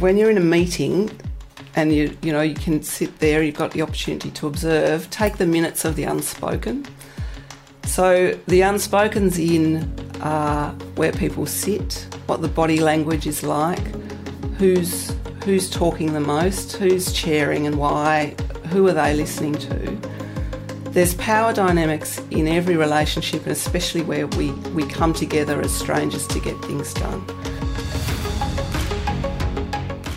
when you're in a meeting and you you know you can sit there, you've got the opportunity to observe. Take the minutes of the unspoken. So the unspoken's in uh, where people sit, what the body language is like, who's who's talking the most, who's chairing and why, who are they listening to. There's power dynamics in every relationship, and especially where we, we come together as strangers to get things done.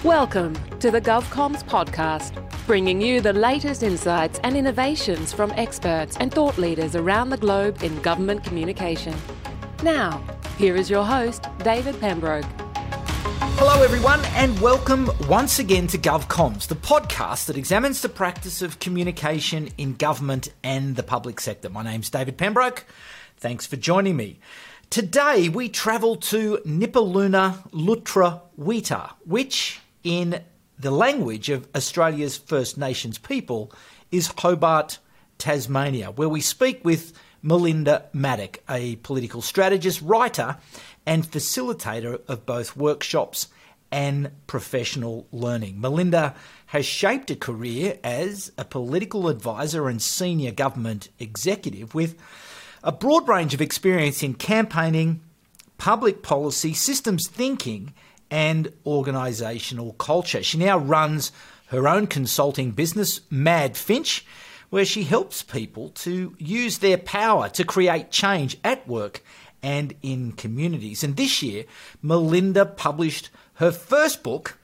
Welcome to the GovComms podcast, bringing you the latest insights and innovations from experts and thought leaders around the globe in government communication. Now, here is your host, David Pembroke. Hello, everyone, and welcome once again to GovComms, the podcast that examines the practice of communication in government and the public sector. My name's David Pembroke. Thanks for joining me. Today, we travel to Nipaluna Lutra Wita, which in the language of Australia's First Nations people is Hobart, Tasmania, where we speak with Melinda Maddock, a political strategist, writer, and facilitator of both workshops and professional learning. Melinda has shaped a career as a political advisor and senior government executive with a broad range of experience in campaigning, public policy, systems thinking, and organisational culture. She now runs her own consulting business, Mad Finch, where she helps people to use their power to create change at work and in communities. And this year, Melinda published her first book,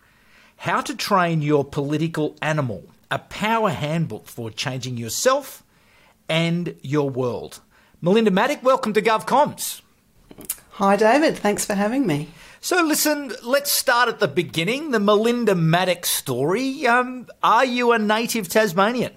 How to Train Your Political Animal, a power handbook for changing yourself and your world. Melinda Maddock, welcome to GovComms. Hi, David. Thanks for having me. So, listen, let's start at the beginning the Melinda Maddock's story. Um, are you a native Tasmanian?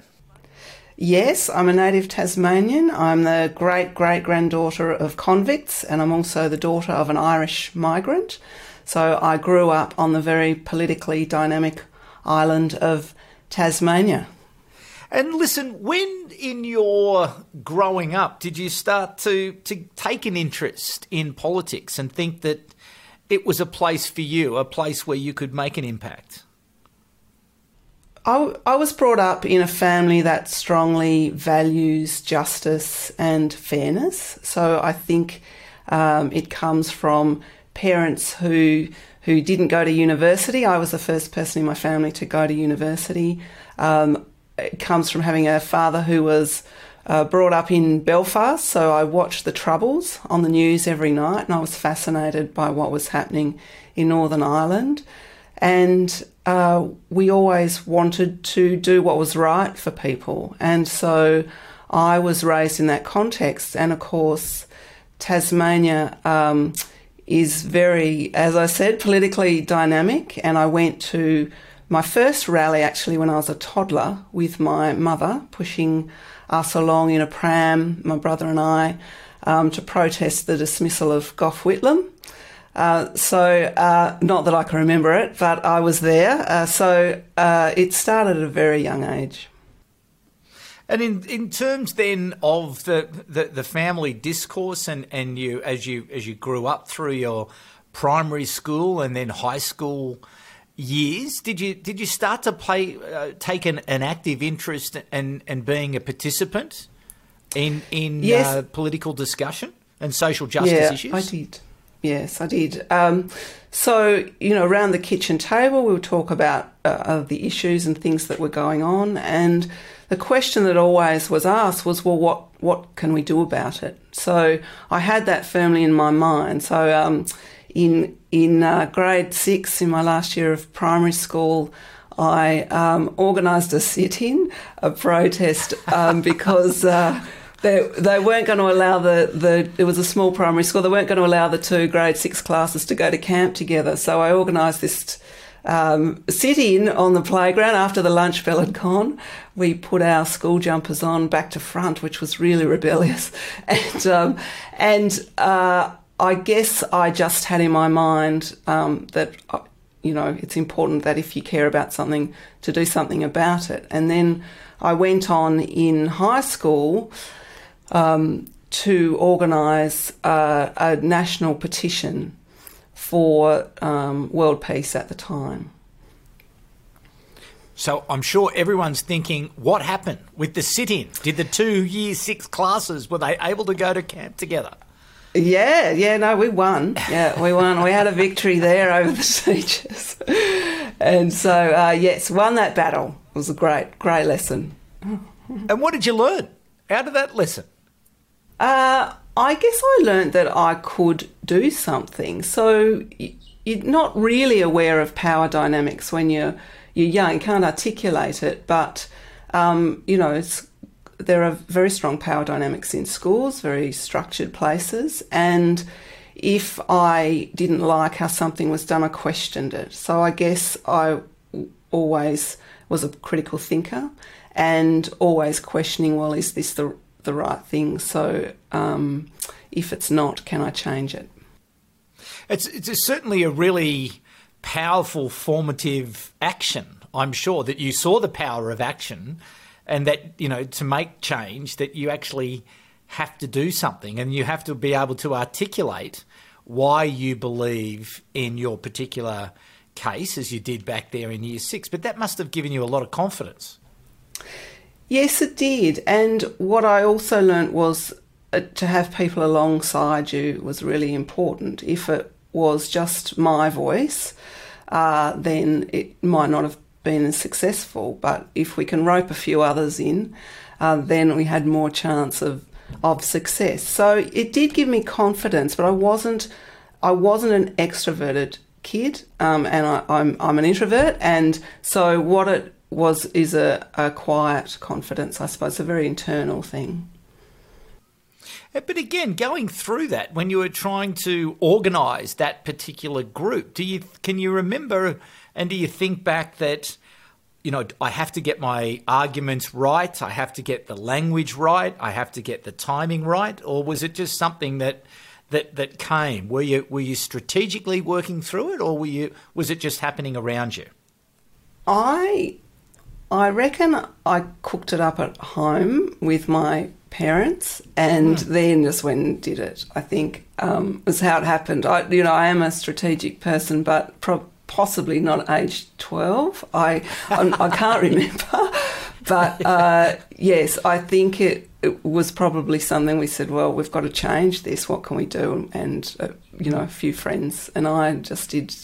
Yes, I'm a native Tasmanian. I'm the great great granddaughter of convicts, and I'm also the daughter of an Irish migrant. So, I grew up on the very politically dynamic island of Tasmania. And listen, when in your growing up did you start to, to take an interest in politics and think that it was a place for you, a place where you could make an impact? I, I was brought up in a family that strongly values justice and fairness. So I think um, it comes from parents who who didn't go to university. I was the first person in my family to go to university. Um, it comes from having a father who was uh, brought up in Belfast, so I watched the Troubles on the news every night, and I was fascinated by what was happening in Northern Ireland. And uh, we always wanted to do what was right for people, and so I was raised in that context. And of course, Tasmania um, is very, as I said, politically dynamic, and I went to my first rally actually when I was a toddler with my mother pushing us along in a pram, my brother and I, um, to protest the dismissal of Gough Whitlam. Uh, so, uh, not that I can remember it, but I was there. Uh, so, uh, it started at a very young age. And in, in terms then of the, the, the, family discourse and, and you as you as you grew up through your primary school and then high school years, did you did you start to play uh, take an, an active interest and and being a participant in in yes. uh, political discussion and social justice yeah, issues? I did. Yes, I did. Um, so you know, around the kitchen table, we would talk about uh, the issues and things that were going on, and the question that always was asked was, "Well, what what can we do about it?" So I had that firmly in my mind. So um, in in uh, grade six, in my last year of primary school, I um, organised a sit-in, a protest, um, because uh, they they weren't going to allow the the it was a small primary school. They weren't going to allow the two grade six classes to go to camp together. So I organised this. Um, sit in on the playground after the lunch bell had gone. We put our school jumpers on back to front, which was really rebellious, and um, and uh, I guess I just had in my mind um, that, uh, you know, it's important that if you care about something, to do something about it. And then I went on in high school um, to organise uh, a national petition for um, world peace at the time. So I'm sure everyone's thinking, what happened with the sit-in? Did the two year six classes were they able to go to camp together? Yeah, yeah, no, we won. Yeah, we won. We had a victory there over the teachers, and so uh, yes, won that battle. It was a great, great lesson. And what did you learn out of that lesson? Uh, I guess I learned that I could do something. So you're not really aware of power dynamics when you're you're young. You can't articulate it, but um, you know there are very strong power dynamics in schools, very structured places, and if I didn't like how something was done, I questioned it. So I guess I always was a critical thinker and always questioning, well, is this the the right thing? So um, if it's not, can I change it? It's it's certainly a really powerful formative action. I'm sure that you saw the power of action, and that you know to make change that you actually have to do something, and you have to be able to articulate why you believe in your particular case, as you did back there in year six. But that must have given you a lot of confidence. Yes, it did. And what I also learnt was uh, to have people alongside you was really important. If it was just my voice, uh, then it might not have been successful. But if we can rope a few others in, uh, then we had more chance of of success. So it did give me confidence, but I wasn't I wasn't an extroverted kid, um, and I, I'm I'm an introvert, and so what it was is a, a quiet confidence, I suppose, a very internal thing. Uh, but again, going through that when you were trying to organise that particular group, do you can you remember and do you think back that you know I have to get my arguments right, I have to get the language right, I have to get the timing right, or was it just something that that that came? Were you were you strategically working through it, or were you was it just happening around you? I I reckon I cooked it up at home with my parents and mm. then just went and did it. I think um, was how it happened. I, you know, I am a strategic person, but pro- possibly not age 12. I, I, I can't remember. But uh, yes, I think it, it, was probably something we said, well, we've got to change this. What can we do? And, uh, you know, a few friends and I just did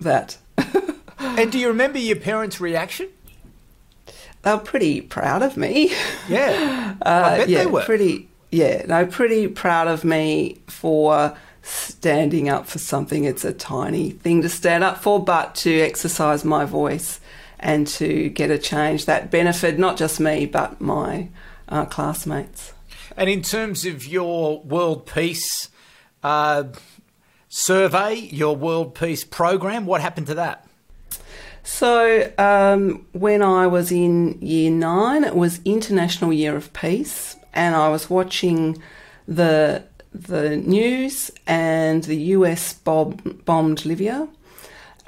that. and do you remember your parents' reaction? they were pretty proud of me. Yeah, uh, I bet yeah, they were. Pretty, yeah, no, pretty proud of me for standing up for something. It's a tiny thing to stand up for, but to exercise my voice and to get a change that benefited not just me but my uh, classmates. And in terms of your world peace uh, survey, your world peace program, what happened to that? So, um, when I was in year nine, it was International Year of Peace, and I was watching the the news, and the US bomb, bombed Libya,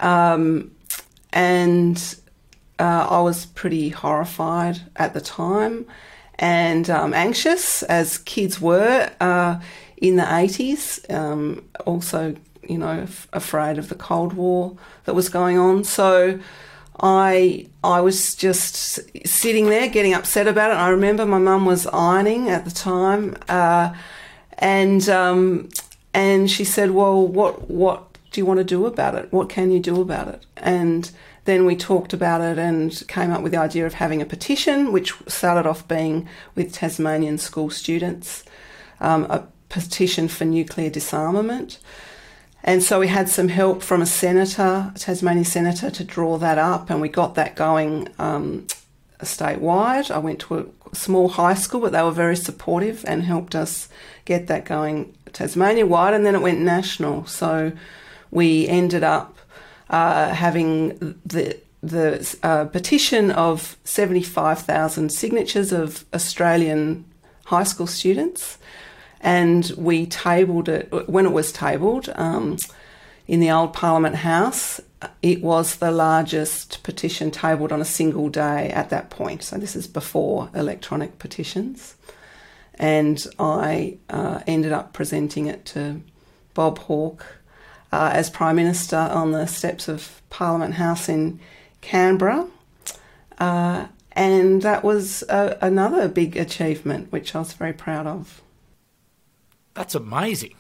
um, and uh, I was pretty horrified at the time, and um, anxious as kids were uh, in the 80s. Um, also you know, f- afraid of the Cold War that was going on. So I I was just sitting there getting upset about it. I remember my mum was ironing at the time, uh, and um, and she said, "Well, what what do you want to do about it? What can you do about it?" And then we talked about it and came up with the idea of having a petition, which started off being with Tasmanian school students, um, a petition for nuclear disarmament. And so we had some help from a senator, a Tasmanian senator, to draw that up, and we got that going um, statewide. I went to a small high school, but they were very supportive and helped us get that going Tasmania wide, and then it went national. So we ended up uh, having the the uh, petition of 75,000 signatures of Australian high school students and we tabled it when it was tabled um, in the old Parliament House. It was the largest petition tabled on a single day at that point. So this is before electronic petitions, and I uh, ended up presenting it to Bob Hawke uh, as Prime Minister on the steps of Parliament House in Canberra. Uh, and that was a, another big achievement, which I was very proud of. That's amazing.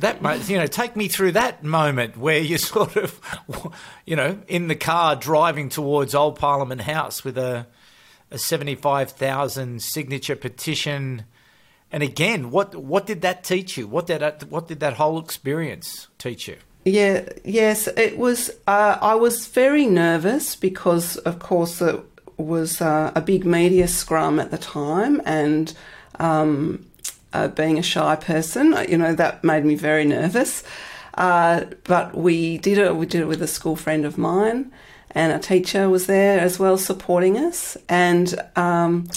That you know, take me through that moment where you're sort of, you know, in the car driving towards Old Parliament House with a a seventy five thousand signature petition. And again, what what did that teach you? What did that, what did that whole experience teach you? Yeah, yes, it was. Uh, I was very nervous because, of course, it was uh, a big media scrum at the time, and um, uh, being a shy person, you know, that made me very nervous. Uh, but we did it. We did it with a school friend of mine, and a teacher was there as well, supporting us. And um,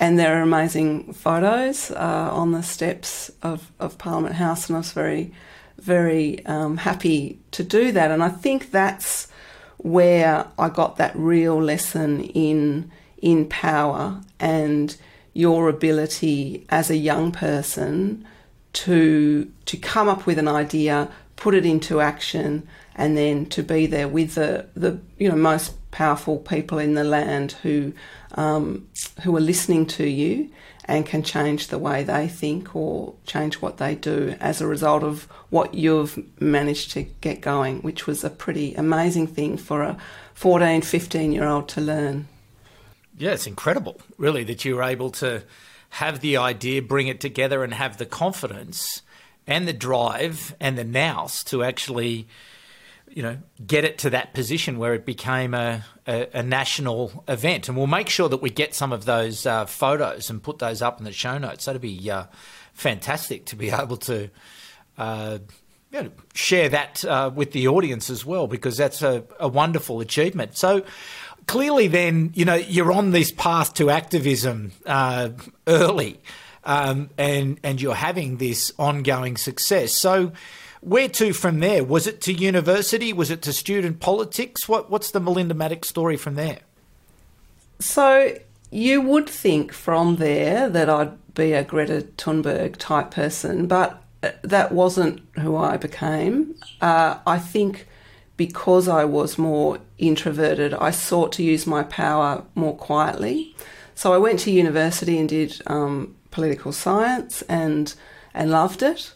and there are amazing photos uh, on the steps of, of Parliament House, and I was very, very um, happy to do that. And I think that's where I got that real lesson in in power and your ability as a young person to to come up with an idea, put it into action, and then to be there with the, the you know most powerful people in the land who um, who are listening to you and can change the way they think or change what they do as a result of what you've managed to get going, which was a pretty amazing thing for a 14, 15 year old to learn. Yeah, it's incredible, really, that you were able to have the idea, bring it together, and have the confidence and the drive and the nous to actually, you know, get it to that position where it became a, a, a national event. And we'll make sure that we get some of those uh, photos and put those up in the show notes. That'd be uh, fantastic to be able to. Uh, you know, share that uh, with the audience as well because that's a, a wonderful achievement. So, clearly, then, you know, you're on this path to activism uh, early, um, and and you're having this ongoing success. So, where to from there? Was it to university? Was it to student politics? What what's the Melinda Maddock's story from there? So you would think from there that I'd be a Greta Thunberg type person, but uh, that wasn't who I became. Uh, I think because I was more introverted, I sought to use my power more quietly. So I went to university and did um, political science and and loved it.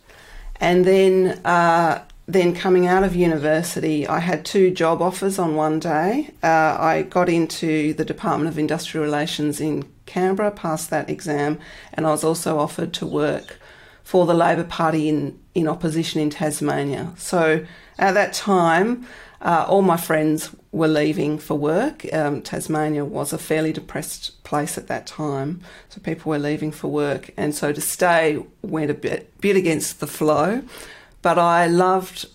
And then uh, then coming out of university, I had two job offers on one day. Uh, I got into the Department of Industrial Relations in Canberra, passed that exam, and I was also offered to work for the Labor Party in, in opposition in Tasmania. So at that time, uh, all my friends were leaving for work. Um, Tasmania was a fairly depressed place at that time, so people were leaving for work, and so to stay went a bit, bit against the flow. But I loved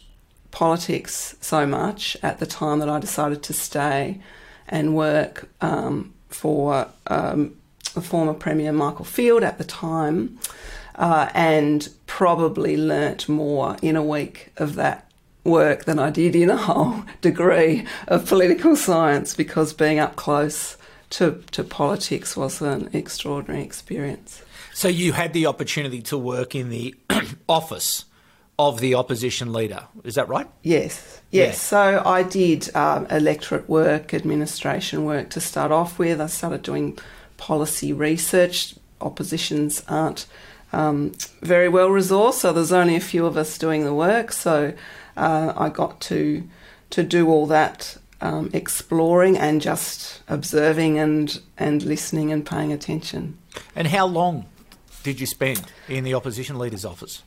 politics so much at the time that I decided to stay and work um, for um, the former Premier Michael Field at the time, uh, and probably learnt more in a week of that work than I did in a whole degree of political science because being up close to, to politics was an extraordinary experience. So you had the opportunity to work in the office of the opposition leader, is that right? Yes, yes. Yeah. So I did um, electorate work, administration work to start off with. I started doing policy research. Oppositions aren't um, very well resourced, so there's only a few of us doing the work. So uh, I got to to do all that um, exploring and just observing and and listening and paying attention. And how long did you spend in the opposition leader's office?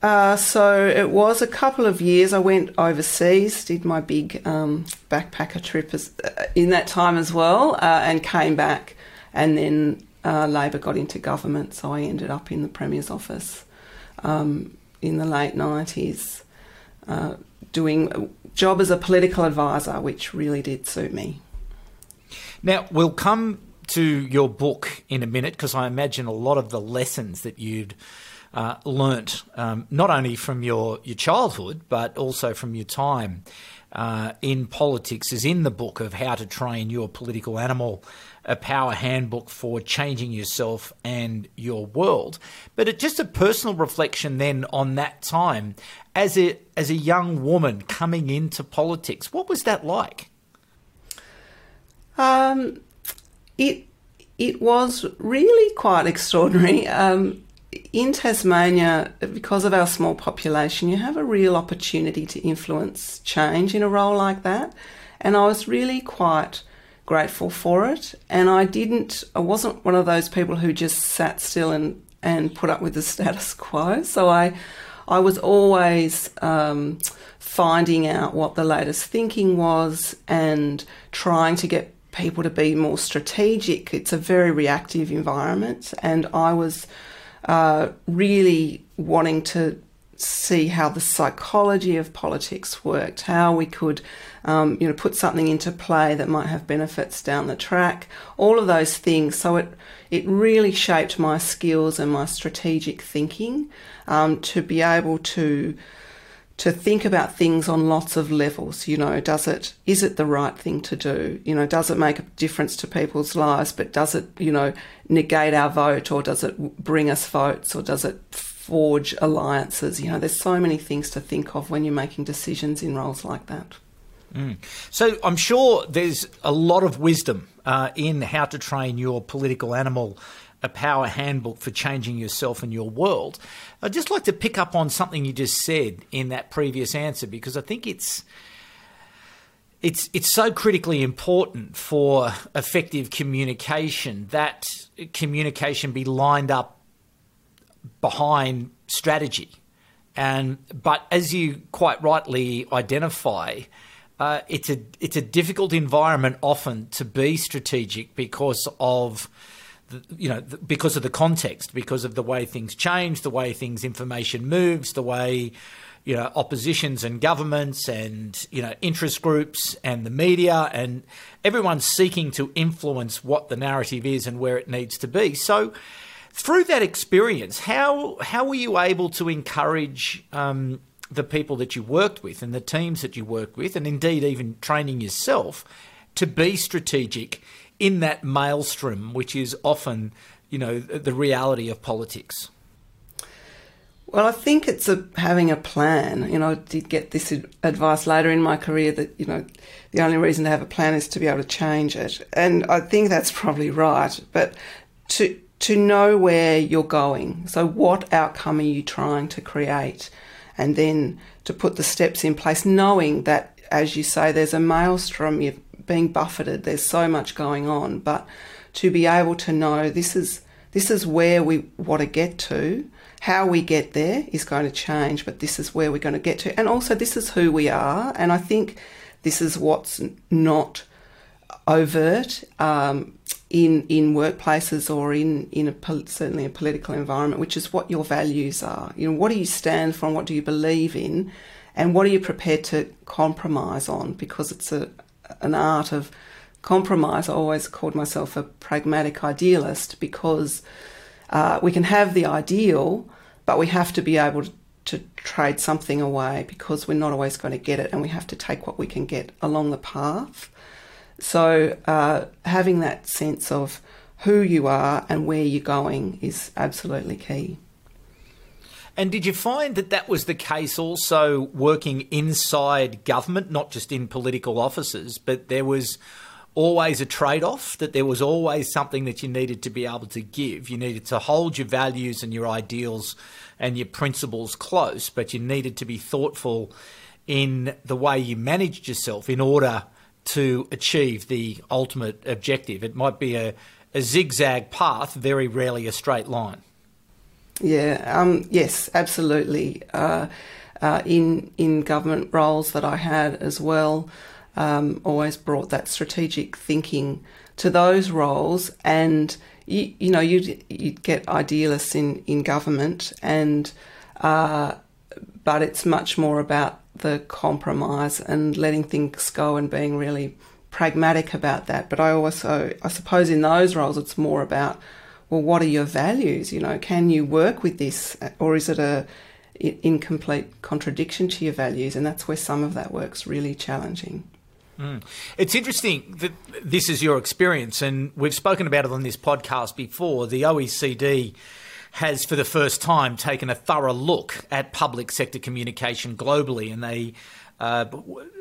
Uh, so it was a couple of years. I went overseas, did my big um, backpacker trip as, uh, in that time as well, uh, and came back. And then uh, Labor got into government, so I ended up in the Premier's office um, in the late 90s. Uh, doing a job as a political advisor, which really did suit me. Now, we'll come to your book in a minute because I imagine a lot of the lessons that you'd uh, learnt, um, not only from your, your childhood, but also from your time uh, in politics, is in the book of How to Train Your Political Animal a power handbook for changing yourself and your world. But it, just a personal reflection then on that time as a as a young woman coming into politics. What was that like? Um, it it was really quite extraordinary. Um, in Tasmania, because of our small population, you have a real opportunity to influence change in a role like that. And I was really quite grateful for it. And I didn't, I wasn't one of those people who just sat still and, and put up with the status quo. So I, I was always um, finding out what the latest thinking was and trying to get people to be more strategic. It's a very reactive environment, and I was uh, really wanting to see how the psychology of politics worked, how we could, um, you know, put something into play that might have benefits down the track, all of those things. So it it really shaped my skills and my strategic thinking um, to be able to to think about things on lots of levels. You know, does it is it the right thing to do? You know, does it make a difference to people's lives? But does it, you know, negate our vote, or does it bring us votes, or does it forge alliances? You know, there's so many things to think of when you're making decisions in roles like that. Mm. So I'm sure there's a lot of wisdom uh, in how to train your political animal a power handbook for changing yourself and your world. I'd just like to pick up on something you just said in that previous answer because I think it's it's it's so critically important for effective communication that communication be lined up behind strategy. And but as you quite rightly identify, uh, it's a it's a difficult environment often to be strategic because of the, you know because of the context, because of the way things change, the way things information moves, the way you know oppositions and governments and you know interest groups and the media and everyone's seeking to influence what the narrative is and where it needs to be. So through that experience, how how were you able to encourage um, the people that you worked with and the teams that you worked with, and indeed even training yourself to be strategic in that maelstrom, which is often, you know, the reality of politics? Well, I think it's a, having a plan. You know, I did get this advice later in my career that, you know, the only reason to have a plan is to be able to change it. And I think that's probably right. But to, to know where you're going. So, what outcome are you trying to create? And then to put the steps in place, knowing that, as you say, there's a maelstrom, you're being buffeted, there's so much going on. But to be able to know this is this is where we want to get to. How we get there is going to change, but this is where we're going to get to. And also, this is who we are. And I think this is what's not overt. Um, in in workplaces or in in a certainly a political environment, which is what your values are. You know, what do you stand for? and What do you believe in? And what are you prepared to compromise on? Because it's a an art of compromise. I always called myself a pragmatic idealist because uh, we can have the ideal, but we have to be able to, to trade something away because we're not always going to get it, and we have to take what we can get along the path. So, uh, having that sense of who you are and where you're going is absolutely key. And did you find that that was the case also working inside government, not just in political offices, but there was always a trade off, that there was always something that you needed to be able to give? You needed to hold your values and your ideals and your principles close, but you needed to be thoughtful in the way you managed yourself in order to achieve the ultimate objective. It might be a, a zigzag path, very rarely a straight line. Yeah, um, yes, absolutely. Uh, uh, in in government roles that I had as well, um, always brought that strategic thinking to those roles, and you, you know you'd, you'd get idealists in in government, and uh, but it's much more about the compromise and letting things go and being really pragmatic about that. But I also, I suppose, in those roles, it's more about, well, what are your values? You know, can you work with this, or is it a incomplete contradiction to your values? And that's where some of that work's really challenging. Mm. It's interesting that this is your experience, and we've spoken about it on this podcast before. The OECD has, for the first time, taken a thorough look at public sector communication globally, and they uh,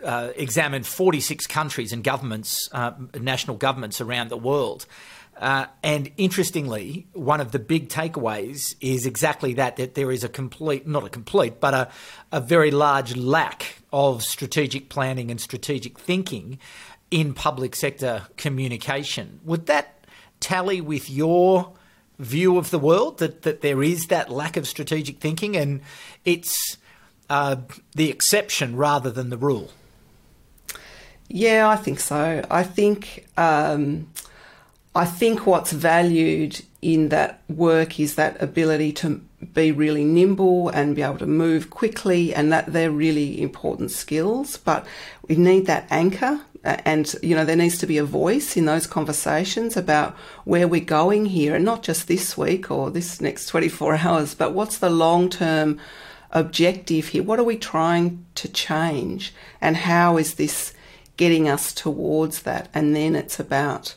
uh, examined 46 countries and governments, uh, national governments around the world. Uh, and interestingly, one of the big takeaways is exactly that that there is a complete, not a complete, but a, a very large lack of strategic planning and strategic thinking in public sector communication. Would that tally with your view of the world that, that there is that lack of strategic thinking and it's uh, the exception rather than the rule? Yeah, I think so. I think um, I think what's valued in that work is that ability to be really nimble and be able to move quickly, and that they're really important skills. But we need that anchor, and you know there needs to be a voice in those conversations about where we're going here, and not just this week or this next 24 hours, but what's the long term objective here? What are we trying to change, and how is this getting us towards that? And then it's about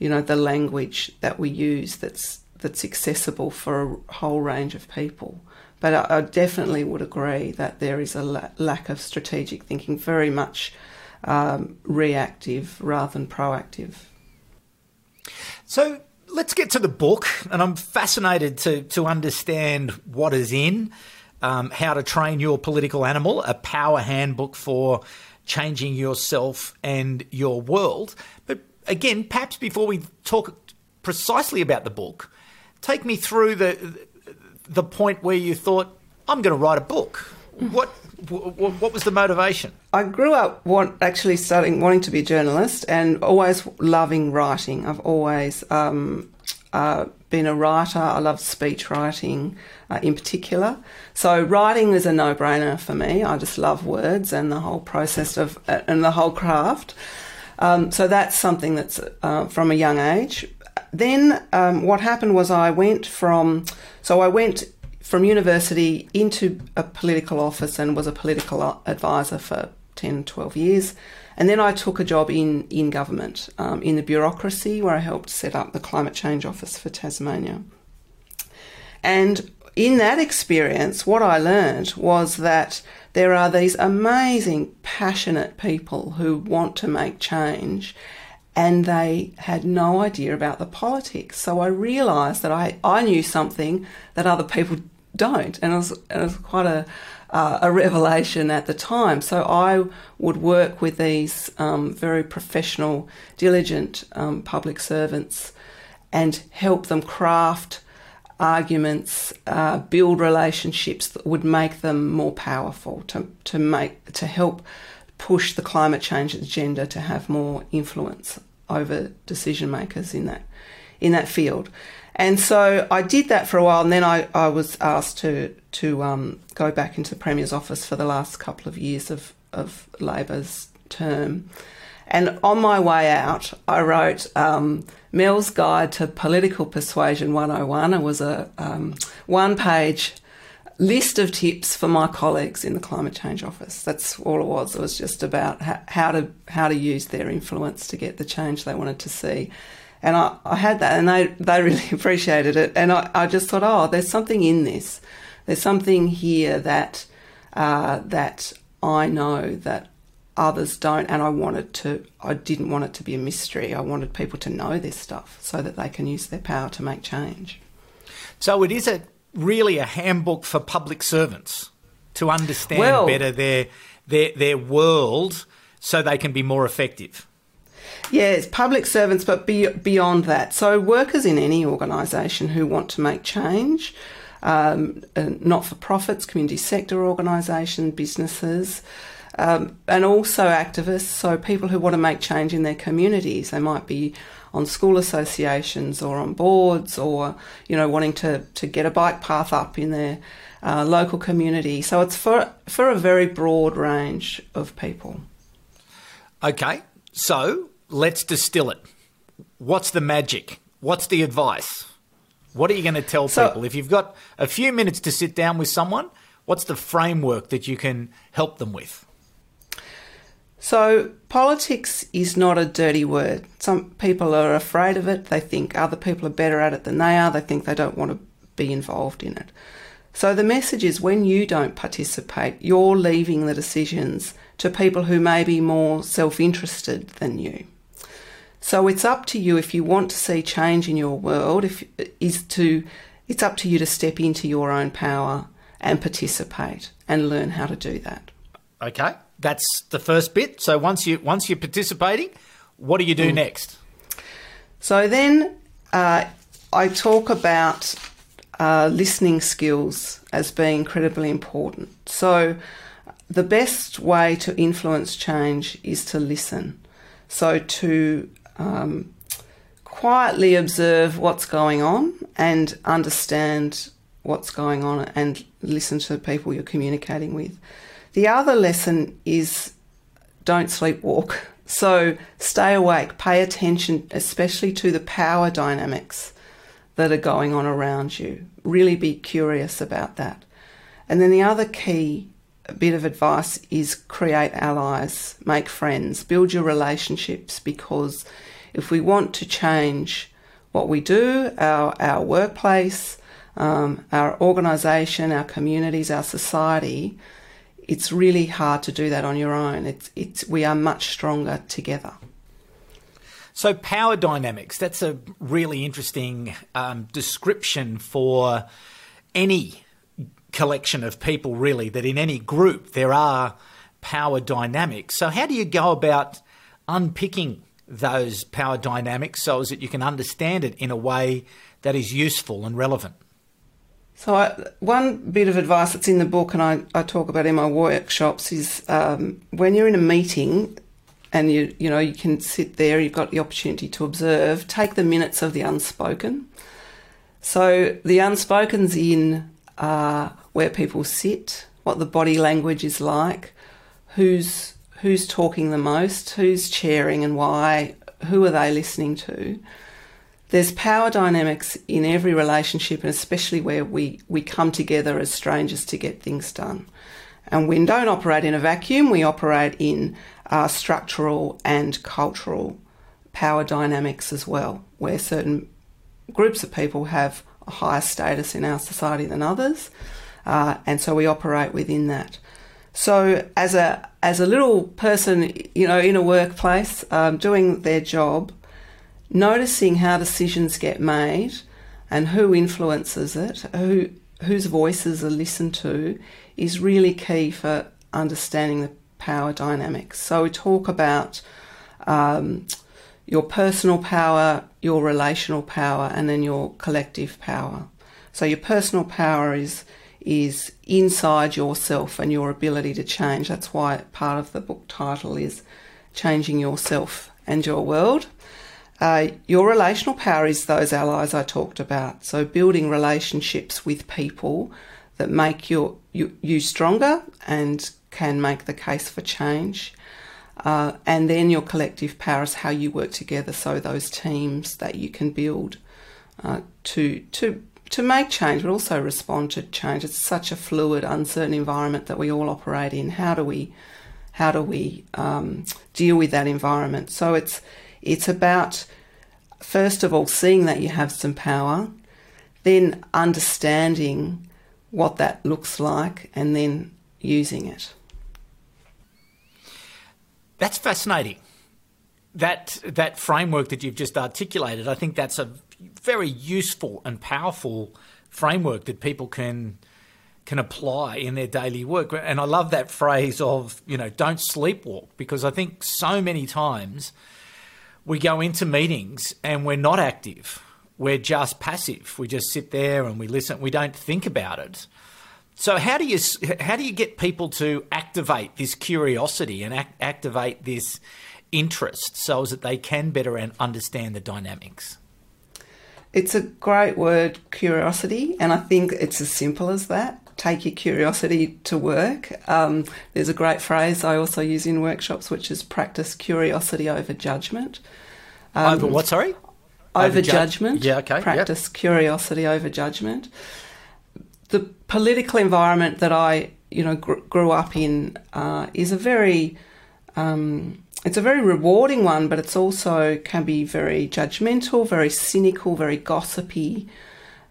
you know, the language that we use that's that's accessible for a whole range of people. But I, I definitely would agree that there is a la- lack of strategic thinking, very much um, reactive rather than proactive. So let's get to the book, and I'm fascinated to to understand what is in. Um, how to train your political animal, a power handbook for changing yourself and your world. But again, perhaps before we talk precisely about the book, take me through the the point where you thought, I'm going to write a book. What what was the motivation? I grew up want, actually studying, wanting to be a journalist, and always loving writing. I've always um, uh, been a writer. I love speech writing uh, in particular. So writing is a no-brainer for me. I just love words and the whole process of uh, and the whole craft. Um, so that's something that's uh, from a young age. Then um, what happened was I went from, so I went from university into a political office and was a political advisor for 10, 12 years. And then I took a job in, in government, um, in the bureaucracy, where I helped set up the Climate Change Office for Tasmania. And in that experience, what I learned was that there are these amazing, passionate people who want to make change and they had no idea about the politics. So I realised that I, I knew something that other people don't, and it was, it was quite a, uh, a revelation at the time. So I would work with these um, very professional, diligent um, public servants and help them craft arguments, uh, build relationships that would make them more powerful to, to make to help push the climate change agenda to have more influence over decision makers in that in that field. And so I did that for a while, and then I, I was asked to to um, go back into the Premier's office for the last couple of years of, of Labor's term. And on my way out, I wrote um, Mel's Guide to Political Persuasion 101. It was a um, one page list of tips for my colleagues in the climate change office. That's all it was. It was just about how to how to use their influence to get the change they wanted to see. And I, I had that, and they, they really appreciated it. And I, I just thought, oh, there's something in this. There's something here that uh, that I know that others don't and I wanted to I didn't want it to be a mystery. I wanted people to know this stuff so that they can use their power to make change. So it is a really a handbook for public servants to understand well, better their their their world so they can be more effective. Yes, public servants, but be, beyond that. So, workers in any organisation who want to make change, um, not for profits, community sector organisation, businesses, um, and also activists, so people who want to make change in their communities. They might be on school associations or on boards or, you know, wanting to, to get a bike path up in their uh, local community. So it's for, for a very broad range of people. Okay, so let's distill it. What's the magic? What's the advice? What are you going to tell so, people? If you've got a few minutes to sit down with someone, what's the framework that you can help them with? So, politics is not a dirty word. Some people are afraid of it. They think other people are better at it than they are. They think they don't want to be involved in it. So, the message is when you don't participate, you're leaving the decisions to people who may be more self interested than you. So it's up to you if you want to see change in your world, if is to it's up to you to step into your own power and participate and learn how to do that. Okay. That's the first bit. So once you once you're participating, what do you do mm. next? So then uh, I talk about uh, listening skills as being incredibly important. So the best way to influence change is to listen. So to um, quietly observe what's going on and understand what's going on and listen to the people you're communicating with. The other lesson is don't sleepwalk. So stay awake, pay attention, especially to the power dynamics that are going on around you. Really be curious about that. And then the other key bit of advice is create allies, make friends, build your relationships because if we want to change what we do, our, our workplace, um, our organisation, our communities, our society, it's really hard to do that on your own. It's, it's, we are much stronger together. So, power dynamics, that's a really interesting um, description for any collection of people, really, that in any group there are power dynamics. So, how do you go about unpicking those power dynamics so as that you can understand it in a way that is useful and relevant? So, I, one bit of advice that's in the book and I, I talk about in my workshops is um, when you're in a meeting and you you know you can sit there, you've got the opportunity to observe. Take the minutes of the unspoken. So the unspoken's in uh, where people sit, what the body language is like, who's who's talking the most, who's chairing and why, who are they listening to there's power dynamics in every relationship, and especially where we, we come together as strangers to get things done. And we don't operate in a vacuum, we operate in uh, structural and cultural power dynamics as well, where certain groups of people have a higher status in our society than others, uh, and so we operate within that. So, as a as a little person, you know, in a workplace, um, doing their job, noticing how decisions get made and who influences it, who whose voices are listened to, is really key for understanding the power dynamics. So we talk about um, your personal power, your relational power, and then your collective power. So your personal power is is inside yourself and your ability to change. That's why part of the book title is changing yourself and your world. Uh, your relational power is those allies I talked about. So building relationships with people that make your, you, you stronger and can make the case for change. Uh, and then your collective power is how you work together. So those teams that you can build uh, to to to make change, but also respond to change. It's such a fluid, uncertain environment that we all operate in. How do we how do we um, deal with that environment? So it's it's about, first of all, seeing that you have some power, then understanding what that looks like, and then using it. That's fascinating. That that framework that you've just articulated, I think that's a very useful and powerful framework that people can can apply in their daily work. And I love that phrase of, you know, don't sleepwalk because I think so many times we go into meetings and we're not active. We're just passive. We just sit there and we listen. We don't think about it. So how do you how do you get people to activate this curiosity and act, activate this interest so that they can better understand the dynamics? It's a great word, curiosity, and I think it's as simple as that take your curiosity to work. Um, there's a great phrase I also use in workshops, which is practice curiosity over judgment. Um, over what? Sorry. Over, over judgment. Yeah. Okay. Practice yep. curiosity over judgment. The political environment that I, you know, gr- grew up in uh, is a very um, it's a very rewarding one, but it's also can be very judgmental, very cynical, very gossipy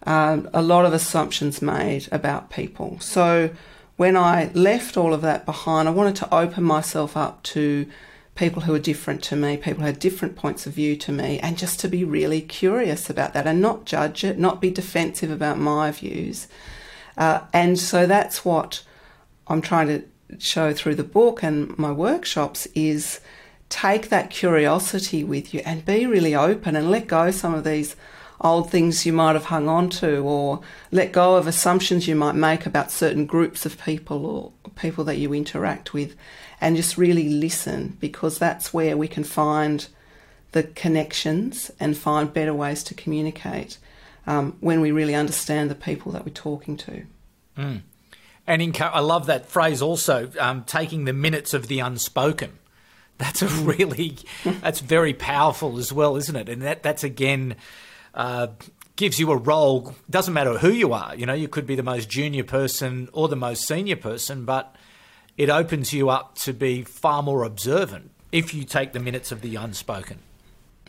um, a lot of assumptions made about people. So when I left all of that behind, I wanted to open myself up to people who are different to me, people who had different points of view to me, and just to be really curious about that and not judge it, not be defensive about my views. Uh, and so that's what I'm trying to show through the book and my workshops is take that curiosity with you and be really open and let go some of these old things you might have hung on to or let go of assumptions you might make about certain groups of people or people that you interact with and just really listen because that's where we can find the connections and find better ways to communicate um, when we really understand the people that we're talking to. Mm. And in, I love that phrase also, um, taking the minutes of the unspoken. That's a really, that's very powerful as well, isn't it? And that that's again uh, gives you a role. Doesn't matter who you are. You know, you could be the most junior person or the most senior person, but it opens you up to be far more observant if you take the minutes of the unspoken.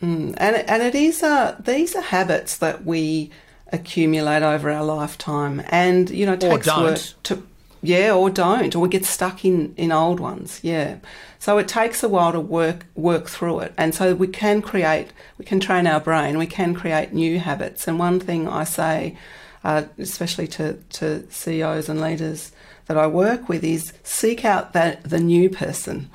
Mm, and and it is uh, these are habits that we accumulate over our lifetime, and you know, it takes work to yeah, or don't, or get stuck in in old ones. Yeah, so it takes a while to work work through it, and so we can create, we can train our brain, we can create new habits. And one thing I say, uh, especially to to CEOs and leaders that I work with is seek out that the new person.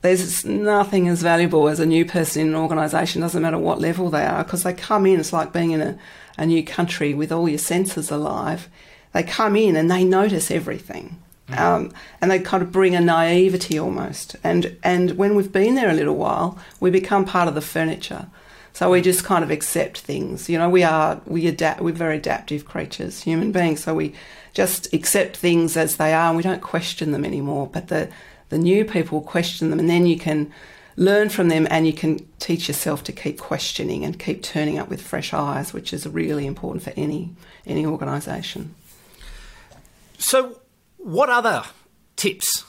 There's nothing as valuable as a new person in an organisation, doesn't matter what level they are, because they come in, it's like being in a, a new country with all your senses alive. They come in and they notice everything. Mm-hmm. Um, and they kind of bring a naivety almost. And, and when we've been there a little while, we become part of the furniture. So we just kind of accept things. You know, we are we adapt. We're very adaptive creatures, human beings. So we just accept things as they are and we don't question them anymore. But the, the new people question them and then you can learn from them and you can teach yourself to keep questioning and keep turning up with fresh eyes, which is really important for any any organisation. So what other tips?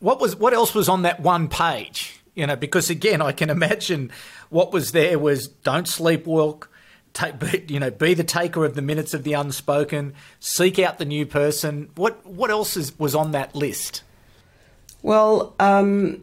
What was what else was on that one page? You know, because again, I can imagine what was there was don't sleepwalk, take, you know, be the taker of the minutes of the unspoken, seek out the new person. What what else is, was on that list? Well, um,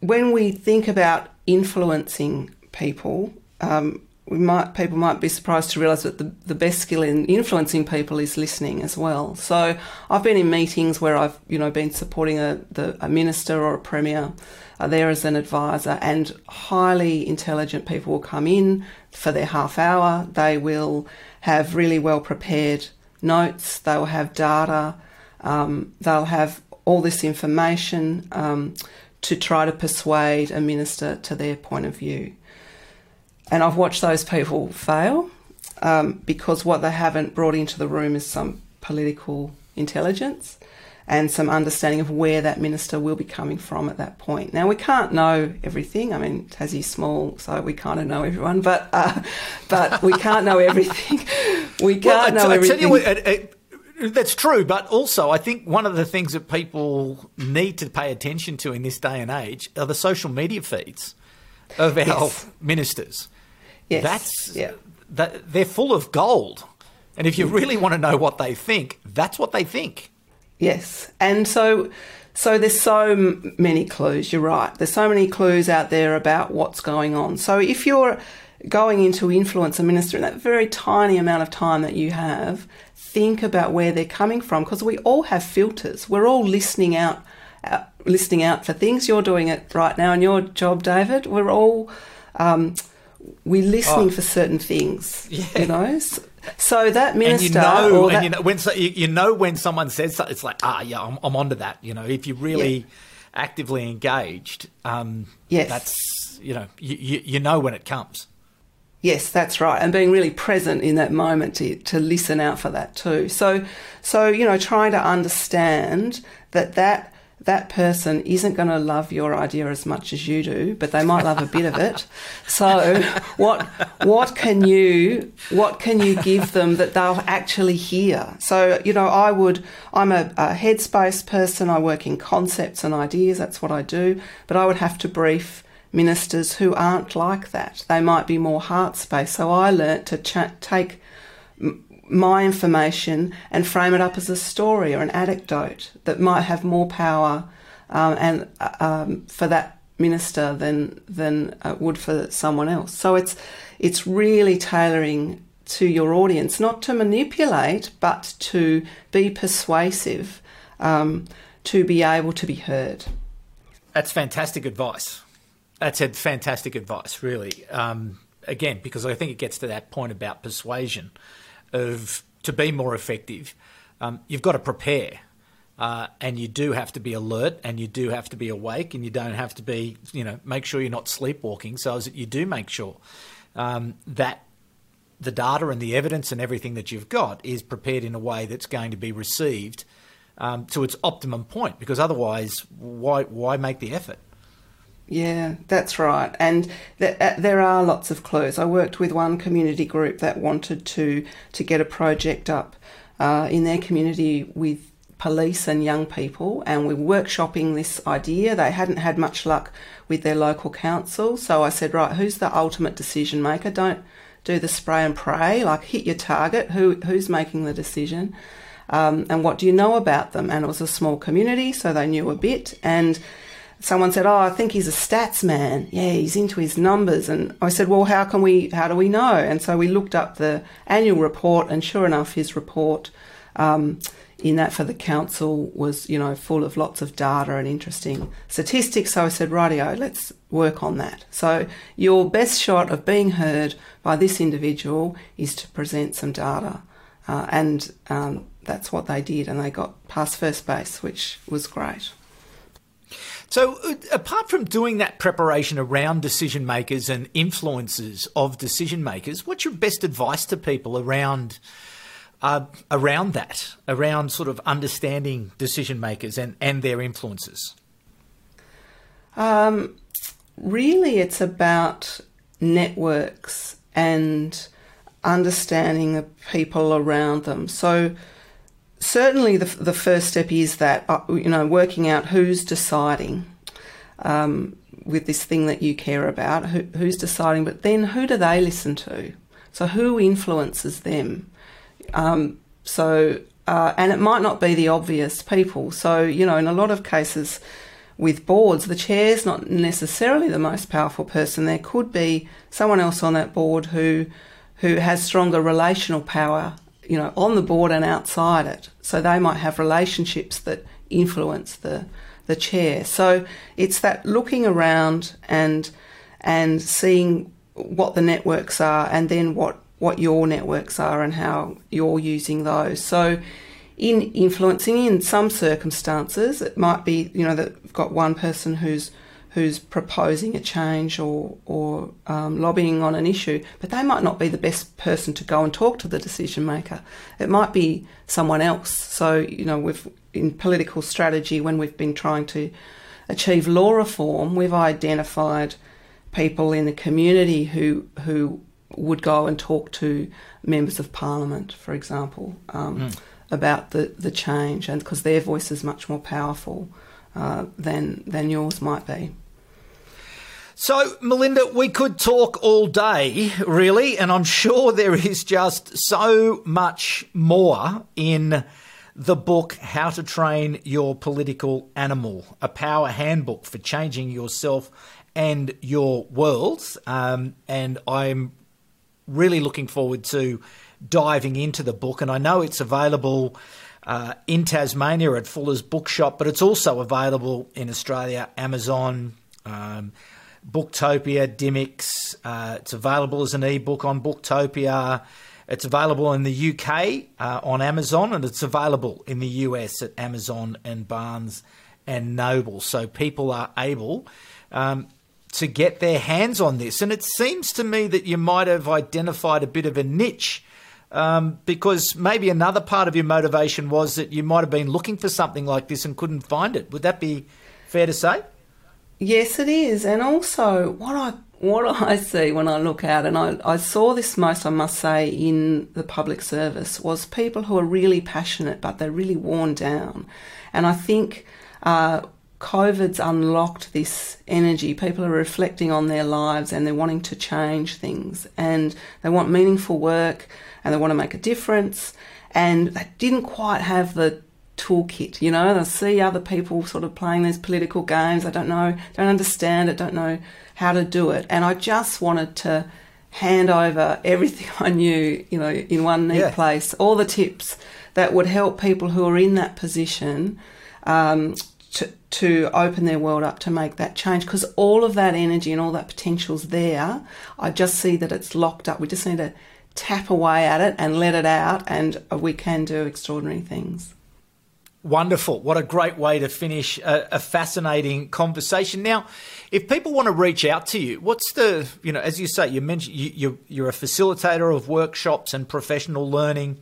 when we think about influencing people, um, we might people might be surprised to realise that the, the best skill in influencing people is listening as well. So I've been in meetings where I've you know been supporting a, the, a minister or a premier are there as an advisor, and highly intelligent people will come in for their half hour. They will have really well prepared notes, they'll have data, um, they'll have all this information um, to try to persuade a minister to their point of view. And I've watched those people fail um, because what they haven't brought into the room is some political intelligence and some understanding of where that minister will be coming from at that point. Now we can't know everything. I mean, Tassie's small, so we kind of know everyone, but uh, but we can't know everything. We can't well, know everything. I tell you what, it, it, that's true, but also I think one of the things that people need to pay attention to in this day and age are the social media feeds of our yes. ministers. Yes. That's yeah. That, they're full of gold. And if you really want to know what they think, that's what they think. Yes, and so so there's so many clues. You're right. There's so many clues out there about what's going on. So if you're going into influence a minister in that very tiny amount of time that you have, think about where they're coming from because we all have filters. We're all listening out, uh, listening out for things. You're doing it right now in your job, David. We're all um, we're listening oh. for certain things. Yeah. You know, so that minister, and you know, and that, you know when so, you, you, know when someone says something, it's like, ah, yeah, I'm, I'm onto that. You know, if you're really yeah. actively engaged, um, yes, that's you know, you, you, you know when it comes. Yes, that's right, and being really present in that moment to, to listen out for that too. So, so you know, trying to understand that that that person isn't going to love your idea as much as you do, but they might love a bit of it. So what what can you what can you give them that they'll actually hear? So you know, I would I'm a, a headspace person. I work in concepts and ideas. That's what I do. But I would have to brief ministers who aren't like that. They might be more heart space. So I learnt to ch- take my information and frame it up as a story or an anecdote that might have more power um, and uh, um, for that minister than than uh, would for someone else. So it's it's really tailoring to your audience, not to manipulate, but to be persuasive, um, to be able to be heard. That's fantastic advice. That's fantastic advice, really. Um, again, because I think it gets to that point about persuasion of to be more effective, um, you've got to prepare. Uh, and you do have to be alert and you do have to be awake and you don't have to be, you know, make sure you're not sleepwalking so that you do make sure um, that the data and the evidence and everything that you've got is prepared in a way that's going to be received um, to its optimum point because otherwise, why, why make the effort? Yeah, that's right. And uh, there are lots of clues. I worked with one community group that wanted to to get a project up uh, in their community with police and young people, and we were workshopping this idea. They hadn't had much luck with their local council, so I said, right, who's the ultimate decision maker? Don't do the spray and pray, like hit your target. Who who's making the decision? Um, and what do you know about them? And it was a small community, so they knew a bit and someone said, "Oh, I think he's a stats man. Yeah, he's into his numbers." And I said, "Well, how can we? How do we know?" And so we looked up the annual report, and sure enough, his report um, in that for the council was, you know, full of lots of data and interesting statistics. So I said, "Rightio, let's work on that." So your best shot of being heard by this individual is to present some data, uh, and um, that's what they did, and they got past first base, which was great. So, uh, apart from doing that preparation around decision makers and influences of decision makers, what's your best advice to people around uh, around that, around sort of understanding decision makers and, and their influences? Um, really, it's about networks and understanding the people around them. So, certainly the, the first step is that, uh, you know, working out who's deciding um, with this thing that you care about, who, who's deciding, but then who do they listen to? So who influences them? Um, so, uh, and it might not be the obvious people. So, you know, in a lot of cases with boards, the chair's not necessarily the most powerful person. There could be someone else on that board who who has stronger relational power you know, on the board and outside it. So they might have relationships that influence the the chair. So it's that looking around and and seeing what the networks are and then what what your networks are and how you're using those. So in influencing in some circumstances it might be, you know, that you've got one person who's who's proposing a change or, or um, lobbying on an issue, but they might not be the best person to go and talk to the decision maker. It might be someone else. So, you know, we've in political strategy, when we've been trying to achieve law reform, we've identified people in the community who who would go and talk to members of parliament, for example, um, mm. about the, the change, and because their voice is much more powerful uh, than than yours might be. So, Melinda, we could talk all day, really, and I'm sure there is just so much more in the book, How to Train Your Political Animal, a power handbook for changing yourself and your world. Um, and I'm really looking forward to diving into the book, and I know it's available. Uh, in Tasmania at Fuller's Bookshop, but it's also available in Australia, Amazon, um, Booktopia, Dymocks. Uh, it's available as an ebook on Booktopia. It's available in the UK uh, on Amazon, and it's available in the US at Amazon and Barnes and Noble. So people are able um, to get their hands on this. And it seems to me that you might have identified a bit of a niche. Um, because maybe another part of your motivation was that you might have been looking for something like this and couldn't find it. Would that be fair to say? Yes, it is. And also, what I what I see when I look out, and I, I saw this most, I must say, in the public service, was people who are really passionate, but they're really worn down. And I think uh, COVID's unlocked this energy. People are reflecting on their lives and they're wanting to change things and they want meaningful work and they want to make a difference. And they didn't quite have the toolkit, you know. They see other people sort of playing these political games. I don't know, don't understand it, don't know how to do it. And I just wanted to hand over everything I knew, you know, in one neat yeah. place, all the tips that would help people who are in that position um, to, to open their world up to make that change because all of that energy and all that potential's there. I just see that it's locked up. We just need to tap away at it and let it out, and we can do extraordinary things. Wonderful. What a great way to finish a, a, fascinating conversation. Now, if people want to reach out to you, what's the, you know, as you say, you mentioned you, you, are a facilitator of workshops and professional learning.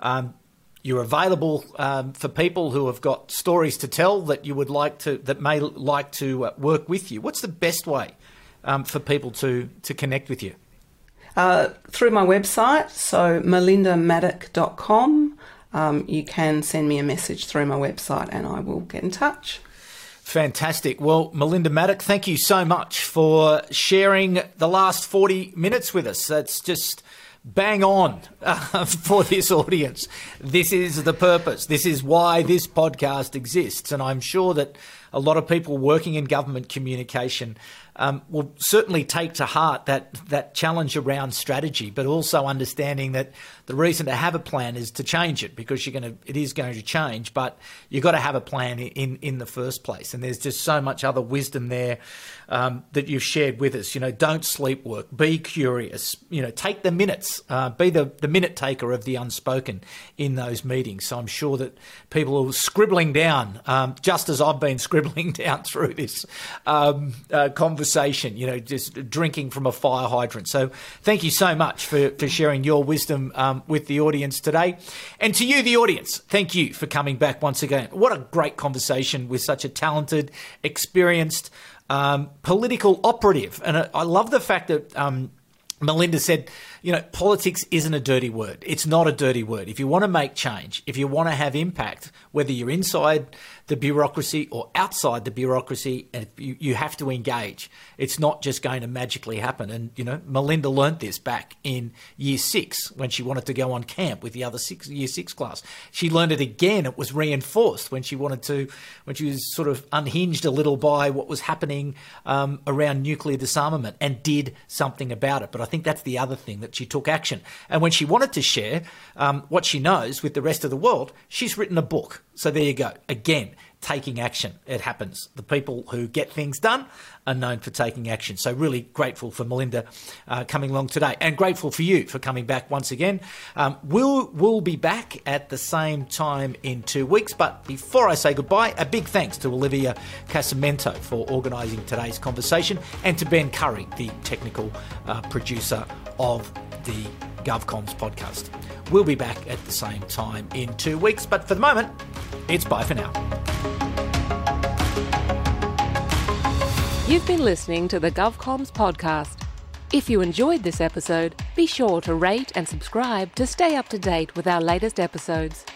Um, you're available um, for people who have got stories to tell that you would like to that may like to uh, work with you. What's the best way um, for people to to connect with you? Uh, through my website, so melindamaddock.com. Um, you can send me a message through my website and I will get in touch. Fantastic. Well, Melinda Maddock, thank you so much for sharing the last 40 minutes with us. That's just bang on uh, for this audience. This is the purpose. This is why this podcast exists. And I'm sure that a lot of people working in government communication um, will certainly take to heart that that challenge around strategy, but also understanding that the reason to have a plan is to change it because you're going to it is going to change, but you've got to have a plan in in the first place. And there's just so much other wisdom there um, that you've shared with us. You know, don't sleep work, be curious. You know, take the minutes, uh, be the the minute taker of the unspoken in those meetings. So I'm sure that people are scribbling down, um, just as I've been scribbling down through this um, uh, conversation you know, just drinking from a fire hydrant. So thank you so much for, for sharing your wisdom um, with the audience today. And to you, the audience, thank you for coming back once again. What a great conversation with such a talented, experienced, um, political operative. And I, I, love the fact that um, Melinda said, you know, politics isn't a dirty word. It's not a dirty word. If you want to make change, if you want to have impact, whether you're inside the bureaucracy or outside the bureaucracy, you, have to engage. It's not just going to magically happen. And, you know, Melinda learnt this back in year six when she wanted to go on camp with the other six, year six class. She learned it again. It was reinforced when she wanted to, when she was sort of unhinged a little by what was happening um, around nuclear disarmament and did something about it. But I think that's the other thing that she took action. And when she wanted to share um, what she knows with the rest of the world, she's written a book. So there you go. Again, taking action. It happens. The people who get things done are known for taking action. So really grateful for Melinda uh, coming along today, and grateful for you for coming back once again. Um, we'll we'll be back at the same time in two weeks. But before I say goodbye, a big thanks to Olivia Casamento for organising today's conversation, and to Ben Curry, the technical uh, producer of the GovComms podcast. We'll be back at the same time in two weeks, but for the moment, it's bye for now. You've been listening to the GovComms podcast. If you enjoyed this episode, be sure to rate and subscribe to stay up to date with our latest episodes.